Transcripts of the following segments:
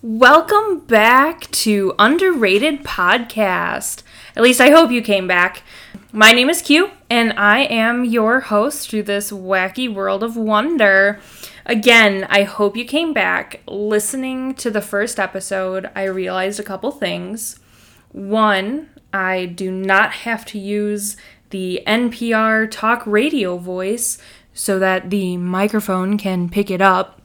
Welcome back to Underrated Podcast. At least I hope you came back. My name is Q, and I am your host through this wacky world of wonder. Again, I hope you came back. Listening to the first episode, I realized a couple things. One, I do not have to use the NPR talk radio voice so that the microphone can pick it up.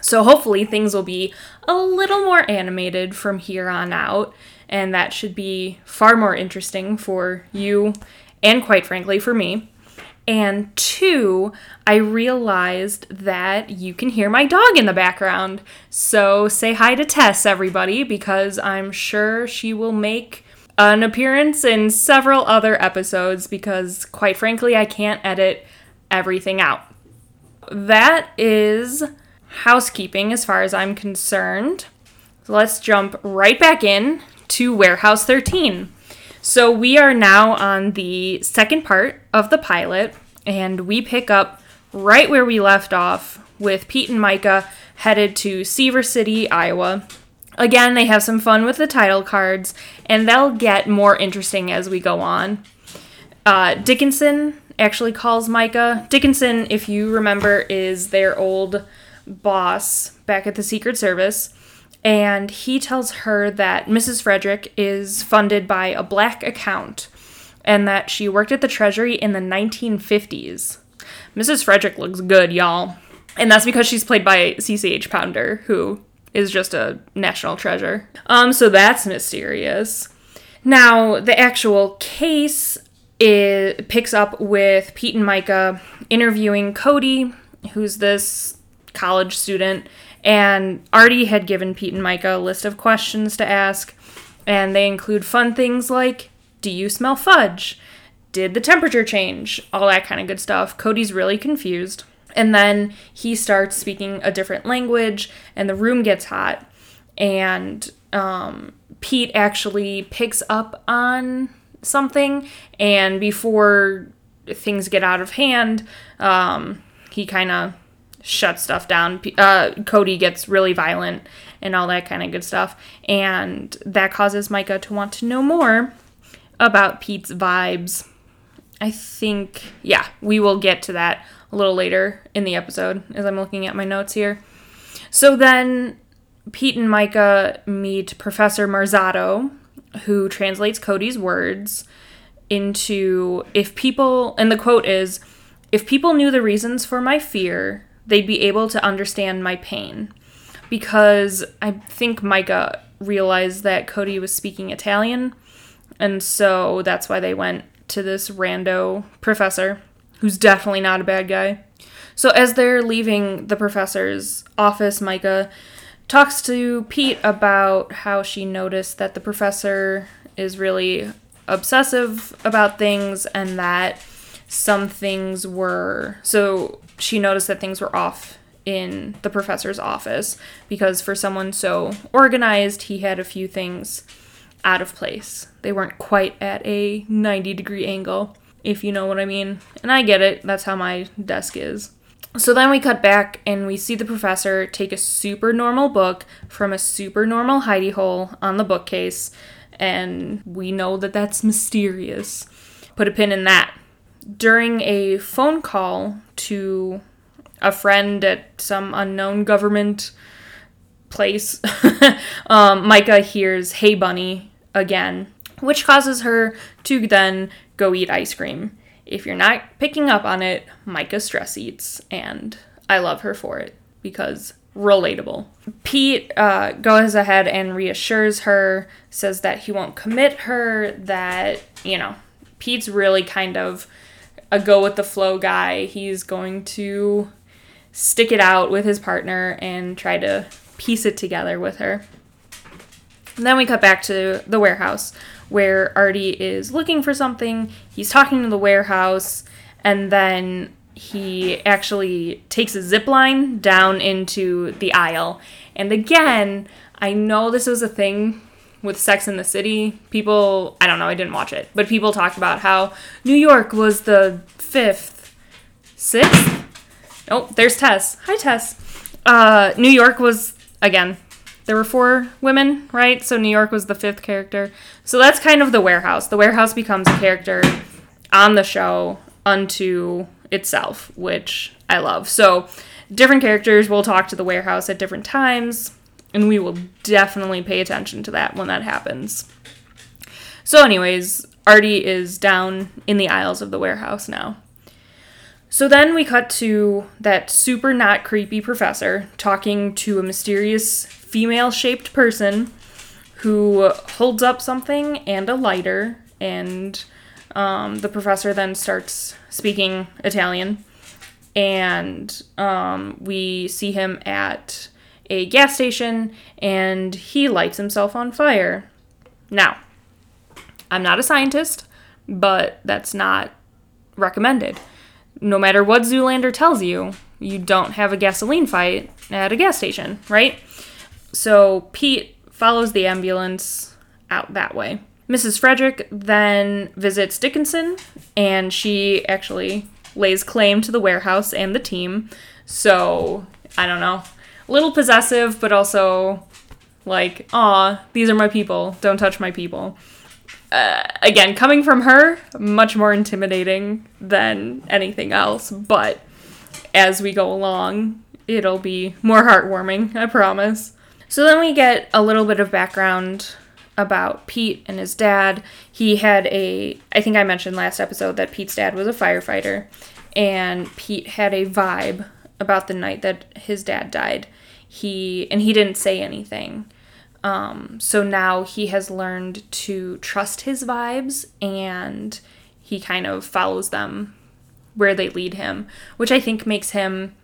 So hopefully things will be a little more animated from here on out, and that should be far more interesting for you and quite frankly for me. And two, I realized that you can hear my dog in the background. So say hi to Tess, everybody, because I'm sure she will make an appearance in several other episodes because, quite frankly, I can't edit everything out. That is housekeeping as far as I'm concerned. Let's jump right back in to Warehouse 13. So we are now on the second part of the pilot, and we pick up right where we left off with Pete and Myka headed to Seaver City, Iowa. Again, they have some fun with the title cards, and they'll get more interesting as we go on. Uh, Dickinson actually calls Myka. Dickinson, if you remember, is their old boss back at the Secret Service, and he tells her that Mrs. Frederic is funded by a black account and that she worked at the Treasury in the 1950s. Mrs. Frederic looks good, y'all. And that's because she's played by CCH Pounder, who is just a national treasure. Um, so that's mysterious. Now, the actual case it picks up with Pete and Myka interviewing Cody, who's this college student, and Artie had given Pete and Myka a list of questions to ask, and they include fun things like Do you smell fudge? Did the temperature change? All that kind of good stuff. Cody's really confused. And then he starts speaking a different language, and the room gets hot. And um, Pete actually picks up on something, and before things get out of hand, um, he kind of shut stuff down. Uh, Cody gets really violent and all that kind of good stuff. And that causes Myka to want to know more about Pete's vibes. I think, yeah, we will get to that a little later in the episode as I'm looking at my notes here. So then Pete and Myka meet Professor Marzato, who translates Cody's words into if people, and the quote is, if people knew the reasons for my fear, they'd be able to understand my pain. Because I think Myka realized that Cody was speaking Italian, and so that's why they went to this rando professor, who's definitely not a bad guy. So as they're leaving the professor's office, Myka talks to Pete about how she noticed that the professor is really obsessive about things and that some things were so she noticed that things were off in the professor's office because for someone so organized, he had a few things out of place. They weren't quite at a 90 degree angle, if you know what I mean. And I get it, that's how my desk is. So then we cut back and we see the professor take a super normal book from a super normal hidey hole on the bookcase, and we know that that's mysterious. Put a pin in that during a phone call to a friend at some unknown government place, um, Myka hears Hey Bunny again, which causes her to then go eat ice cream. If you're not picking up on it, Myka stress eats, and I love her for it because relatable. Pete uh, goes ahead and reassures her, says that he won't commit her, that, you know, Pete's really kind of a go with the flow guy. He's going to stick it out with his partner and try to piece it together with her. And then we cut back to the warehouse where Artie is looking for something. He's talking to the warehouse, and then he actually takes a zip line down into the aisle. And again, I know this was a thing with Sex in the City. People, I don't know, I didn't watch it, but people talked about how New York was the fifth, sixth. Oh, there's Tess. Hi, Tess. Uh, New York was again. There were four women, right? So New York was the fifth character. So that's kind of the warehouse. The warehouse becomes a character on the show unto itself, which I love. So different characters will talk to the warehouse at different times, and we will definitely pay attention to that when that happens. So, anyways, Artie is down in the aisles of the warehouse now. So then we cut to that super not creepy professor talking to a mysterious female shaped person who holds up something and a lighter, and um, the professor then starts speaking Italian. And um, we see him at a gas station and he lights himself on fire. Now, I'm not a scientist, but that's not recommended no matter what Zoolander tells you, you don't have a gasoline fight at a gas station, right? So Pete follows the ambulance out that way. Mrs. Frederic then visits Dickinson, and she actually lays claim to the warehouse and the team. So, I don't know. Little possessive, but also like, aw, these are my people. Don't touch my people uh, again, coming from her, much more intimidating than anything else. But as we go along, it'll be more heartwarming, I promise. So then we get a little bit of background about Pete and his dad. He had a, I think I mentioned last episode that Pete's dad was a firefighter, and Pete had a vibe about the night that his dad died. He, and he didn't say anything. Um, so now he has learned to trust his vibes and he kind of follows them where they lead him, which I think makes him.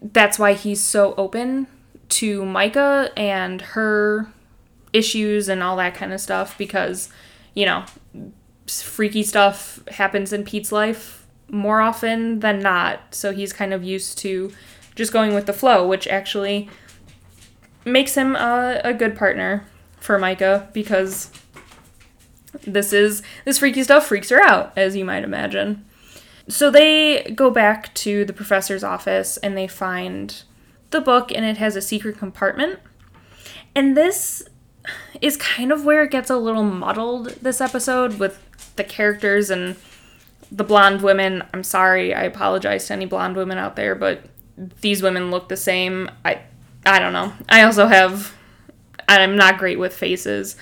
That's why he's so open to Myka and her issues and all that kind of stuff because, you know, freaky stuff happens in Pete's life more often than not. So he's kind of used to just going with the flow, which actually makes him a, a good partner for Myka because this is this freaky stuff freaks her out, as you might imagine. So they go back to the professor's office and they find the book and it has a secret compartment. And this is kind of where it gets a little muddled this episode with the characters and the blonde women. I'm sorry, I apologize to any blonde women out there, but these women look the same. I I don't know. I also have, I'm not great with faces.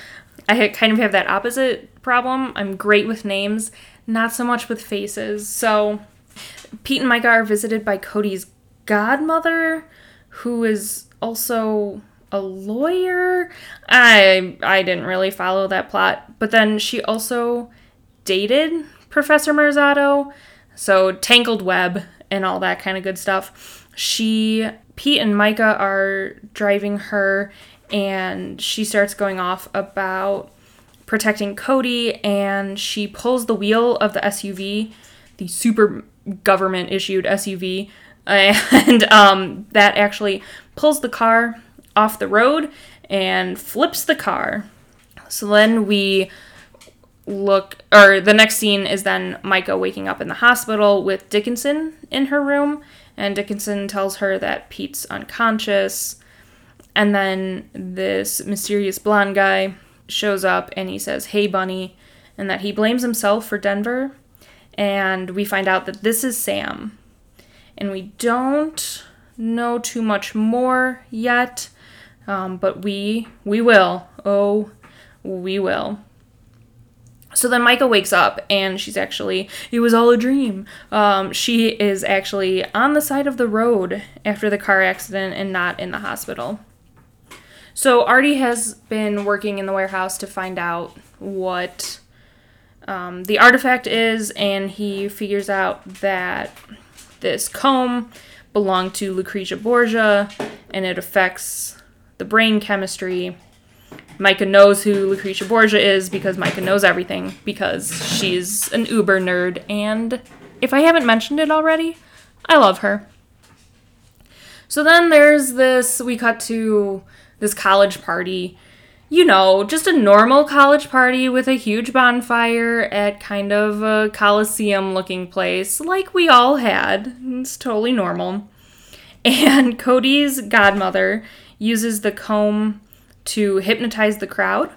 I kind of have that opposite problem. I'm great with names, not so much with faces. So, Pete and Myka are visited by Cody's godmother, who is also a lawyer. I I didn't really follow that plot, but then she also dated Professor Merzato, so tangled web and all that kind of good stuff. She Pete and Myka are driving her, and she starts going off about protecting Cody, and she pulls the wheel of the SUV, the super government issued SUV, and um, that actually pulls the car off the road and flips the car. So then we look, or the next scene is then Myka waking up in the hospital with Dickinson in her room, and Dickinson tells her that Pete's unconscious. And then this mysterious blonde guy shows up and he says, Hey, Bunny, and that he blames himself for Denver. And we find out that this is Sam. And we don't know too much more yet, um, but we we will. Oh, we will. So then Myka wakes up and she's actually, it was all a dream. Um, she is actually on the side of the road after the car accident and not in the hospital. So Artie has been working in the warehouse to find out what um, the artifact is, and he figures out that this comb belonged to Lucretia Borgia and it affects the brain chemistry Myka knows who Lucretia Borgia is because Myka knows everything because she's an uber nerd. And if I haven't mentioned it already, I love her. So then there's this, we cut to this college party. You know, just a normal college party with a huge bonfire at kind of a coliseum looking place, like we all had. It's totally normal. And Cody's godmother uses the comb to hypnotize the crowd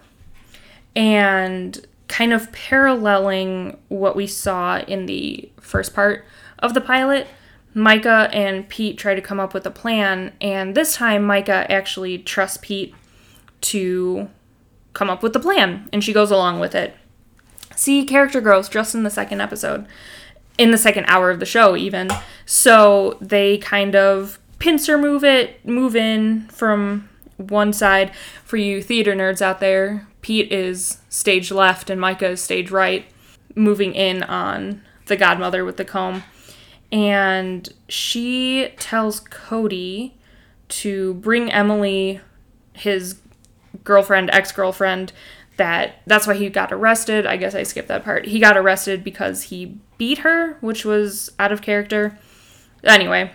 and kind of paralleling what we saw in the first part of the pilot. Myka and Pete try to come up with a plan, and this time Myka actually trusts Pete to come up with the plan, and she goes along with it. See character growth just in the second episode, in the second hour of the show, even. So they kind of pincer move it, move in from one side. For you theater nerds out there, Pete is stage left and Myka is stage right, moving in on the godmother with the comb. And she tells Cody to bring Emily, his girlfriend, ex girlfriend, that that's why he got arrested. I guess I skipped that part. He got arrested because he beat her, which was out of character. Anyway,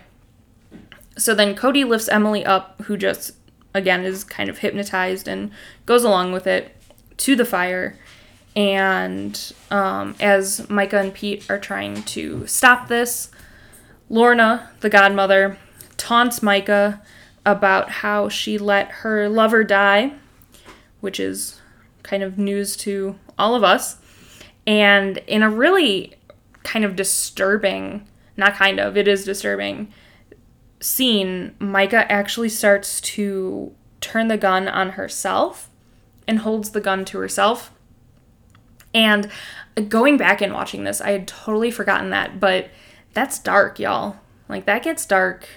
so then Cody lifts Emily up, who just, again, is kind of hypnotized and goes along with it to the fire. And um, as Myka and Pete are trying to stop this, Lorna, the godmother, taunts Myka about how she let her lover die, which is kind of news to all of us. And in a really kind of disturbing, not kind of, it is disturbing scene, Myka actually starts to turn the gun on herself and holds the gun to herself. And going back and watching this, I had totally forgotten that, but that's dark, y'all. Like, that gets dark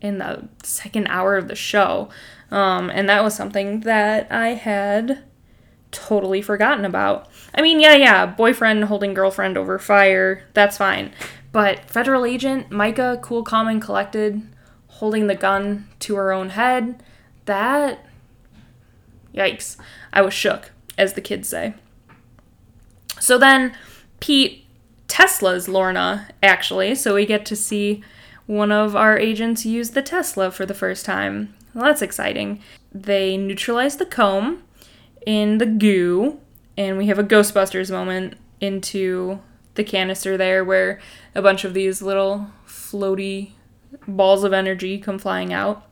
in the second hour of the show. Um, and that was something that I had totally forgotten about. I mean, yeah, yeah, boyfriend holding girlfriend over fire, that's fine. But federal agent, Myka, cool, calm, and collected, holding the gun to her own head, that. Yikes. I was shook, as the kids say. So then Pete Tesla's Lorna, actually, so we get to see one of our agents use the Tesla for the first time. Well, that's exciting. They neutralize the comb in the goo, and we have a Ghostbusters moment into the canister there where a bunch of these little floaty balls of energy come flying out.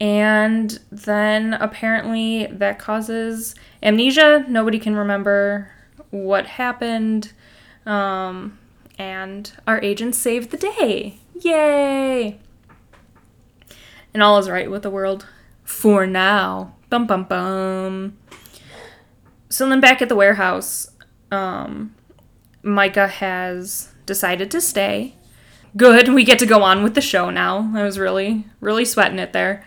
And then apparently that causes amnesia. Nobody can remember what happened. Um, and our agent saved the day. Yay! And all is right with the world for now. Bum bum bum. So then back at the warehouse, um, Myka has decided to stay good. We get to go on with the show now. I was really, really sweating it there.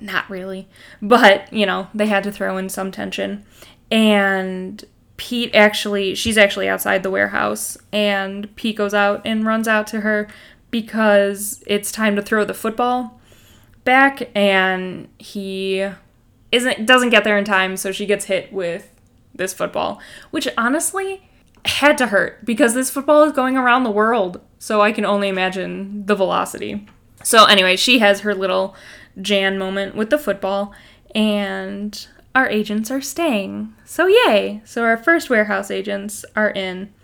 Not really. But, you know, they had to throw in some tension. And Pete actually, she's actually outside the warehouse. And Pete goes out and runs out to her because it's time to throw the football back. And he isn't doesn't get there in time so she gets hit with this football which honestly had to hurt because this football is going around the world so I can only imagine the velocity. So, anyway, she has her little Jan moment with the football, and our agents are staying. So, yay! So, our first warehouse agents are in.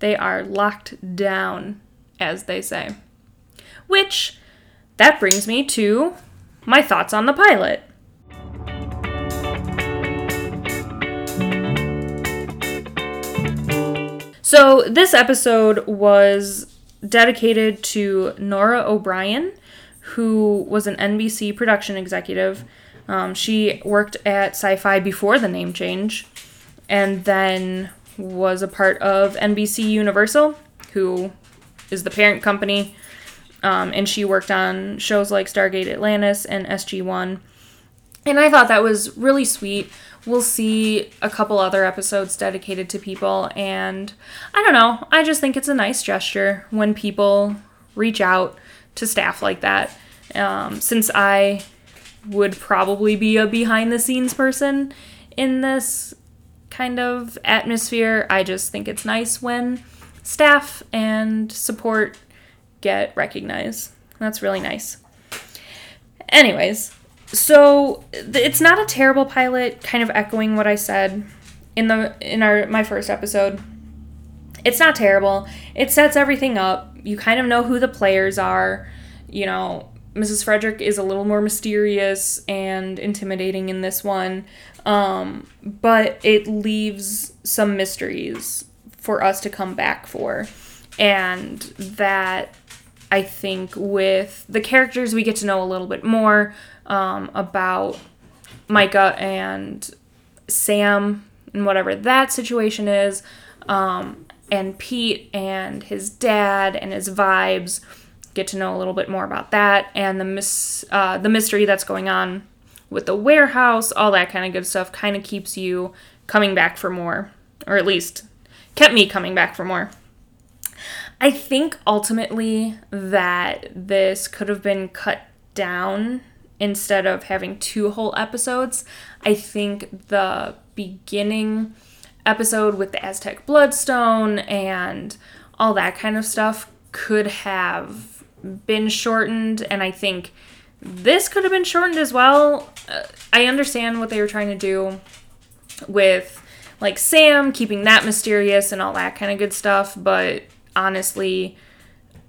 They are locked down, as they say. Which, that brings me to my thoughts on the pilot. So, this episode was dedicated to Nora O'Brien, who was an NBC production executive. Um, she worked at Sci Fi before the name change and then was a part of NBC Universal, who is the parent company. Um, and she worked on shows like Stargate Atlantis and SG1. And I thought that was really sweet we'll see a couple other episodes dedicated to people. And I don't know, I just think it's a nice gesture when people reach out to staff like that. Um, since I would probably be a behind the scenes person in this kind of atmosphere. I just think it's nice when staff and support get recognized. That's really nice. Anyways, so it's not a terrible pilot, kind of echoing what I said in the in our my first episode. It's not terrible. It sets everything up. You kind of know who the players are. You know, Mrs. Frederic is a little more mysterious and intimidating in this one, um, but it leaves some mysteries for us to come back for. And that I think with the characters, we get to know a little bit more um, about Myka and Sam and whatever that situation is, um, and Pete and his dad and his vibes. Get to know a little bit more about that and the mis- uh, the mystery that's going on with the warehouse, all that kind of good stuff. Kind of keeps you coming back for more, or at least kept me coming back for more. I think ultimately that this could have been cut down instead of having two whole episodes. I think the beginning episode with the Aztec Bloodstone and all that kind of stuff could have been shortened, and I think this could have been shortened as well. Uh, I understand what they were trying to do with like Sam keeping that mysterious and all that kind of good stuff, but honestly,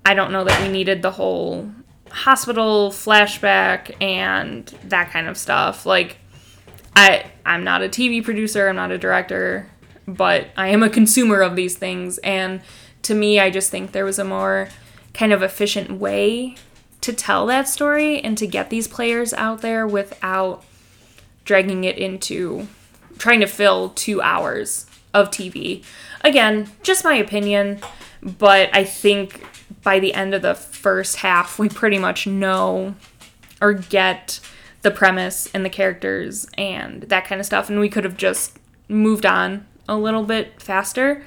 I don't know that we needed the whole hospital flashback and that kind of stuff. Like I I'm not a TV producer, I'm not a director, but I am a consumer of these things and to me I just think there was a more kind of efficient way to tell that story and to get these players out there without dragging it into trying to fill 2 hours of TV. Again, just my opinion, but I think by the end of the first half, we pretty much know or get the premise and the characters and that kind of stuff. And we could have just moved on a little bit faster.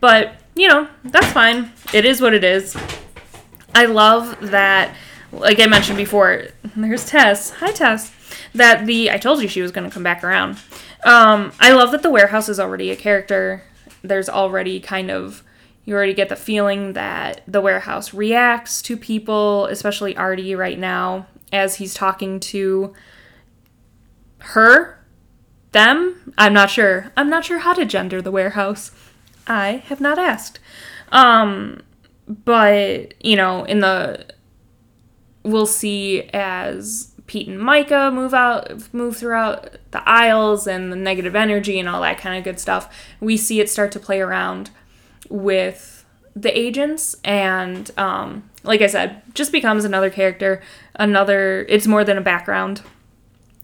But, you know, that's fine. It is what it is. I love that, like I mentioned before, there's Tess. Hi, Tess. That the, I told you she was going to come back around. Um, I love that the warehouse is already a character. There's already kind of you already get the feeling that the warehouse reacts to people, especially Artie right now, as he's talking to her, them. I'm not sure. I'm not sure how to gender the warehouse. I have not asked. Um, but, you know, in the. We'll see as Pete and Myka move out, move throughout the aisles and the negative energy and all that kind of good stuff. We see it start to play around with the agents and um, like i said just becomes another character another it's more than a background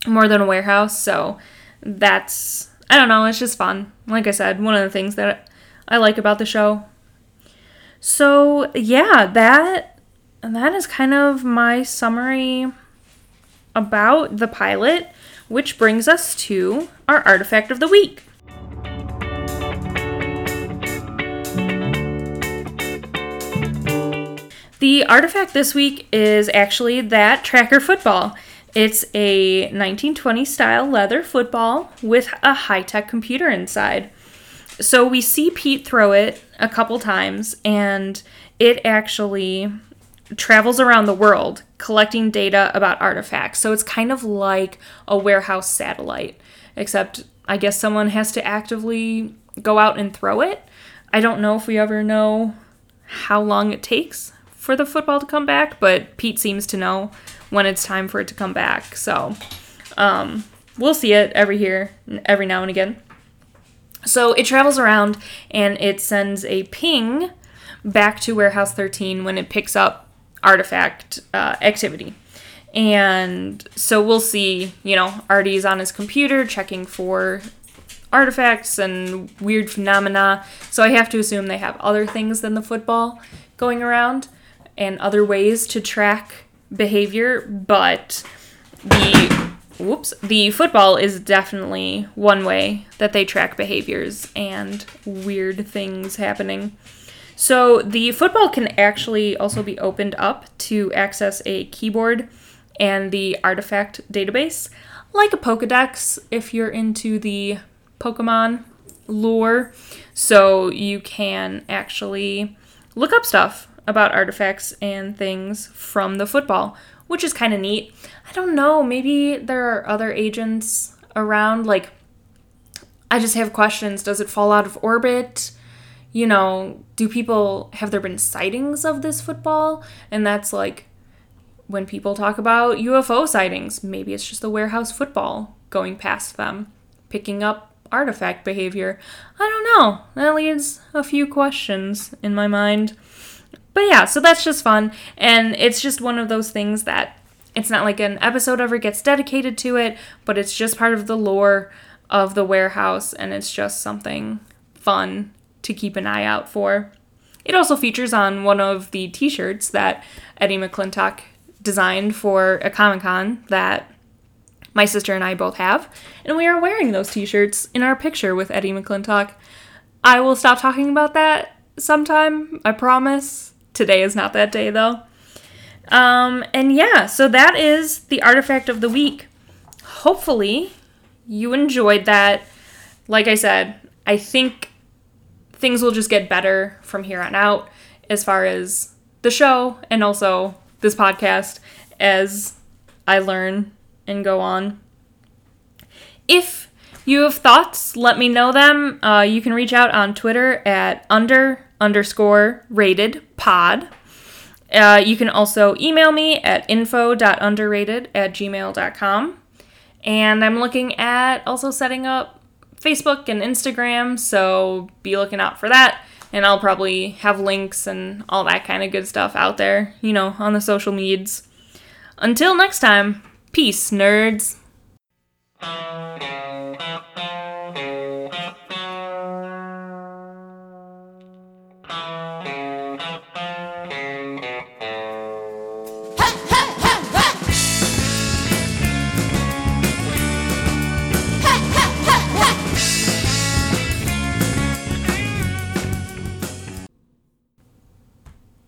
more than a warehouse so that's i don't know it's just fun. Like i said one of the things that i like about the show. So yeah that that is kind of my summary about the pilot which brings us to our artifact of the week The artifact this week is actually that tracker football. It's a 1920 style leather football with a high tech computer inside. So we see Pete throw it a couple times, and it actually travels around the world collecting data about artifacts. So it's kind of like a warehouse satellite, except I guess someone has to actively go out and throw it. I don't know if we ever know how long it takes for the football to come back, but Pete seems to know when it's time for it to come back. So um, we'll see it every here, every now and again. So it travels around and it sends a ping back to Warehouse 13 when it picks up artifact uh, activity. And so we'll see, you know, Artie's on his computer checking for artifacts and weird phenomena. So I have to assume they have other things than the football going around and other ways to track behavior, but the whoops, the football is definitely one way that they track behaviors and weird things happening. So the football can actually also be opened up to access a keyboard and the artifact database. like a Pokedex if you're into the Pokemon lore. So you can actually look up stuff about artifacts and things from the football, which is kind of neat. I don't know, maybe there are other agents around. Like, I just have questions. Does it fall out of orbit? You know, do people, have there been sightings of this football? And that's like when people talk about UFO sightings, maybe it's just the warehouse football going past them, picking up artifact behavior. I don't know. That leaves a few questions in my mind. But yeah, so that's just fun. And it's just one of those things that it's not like an episode ever gets dedicated to it, but it's just part of the lore of the warehouse and it's just something fun to keep an eye out for. It also features on one of the t shirts that Eddie McClintock designed for a Comic Con that my sister and I both have, and we are wearing those t shirts in our picture with Eddie McClintock. I will stop talking about that sometime, I promise. Today is not that day though. Um, and yeah, so that is the artifact of the week. Hopefully, you enjoyed that. Like I said, I think things will just get better from here on out as far as the show and also this podcast as I learn and go on. If you have thoughts, let me know them. Uh, you can reach out on Twitter at under underscore rated pod. Uh, you can also email me at info.underrated at gmail.com. And I'm looking at also setting up Facebook and Instagram, so be looking out for that and I'll probably have links and all that kind of good stuff out there, you know, on the social medias. Until next time, peace, nerds.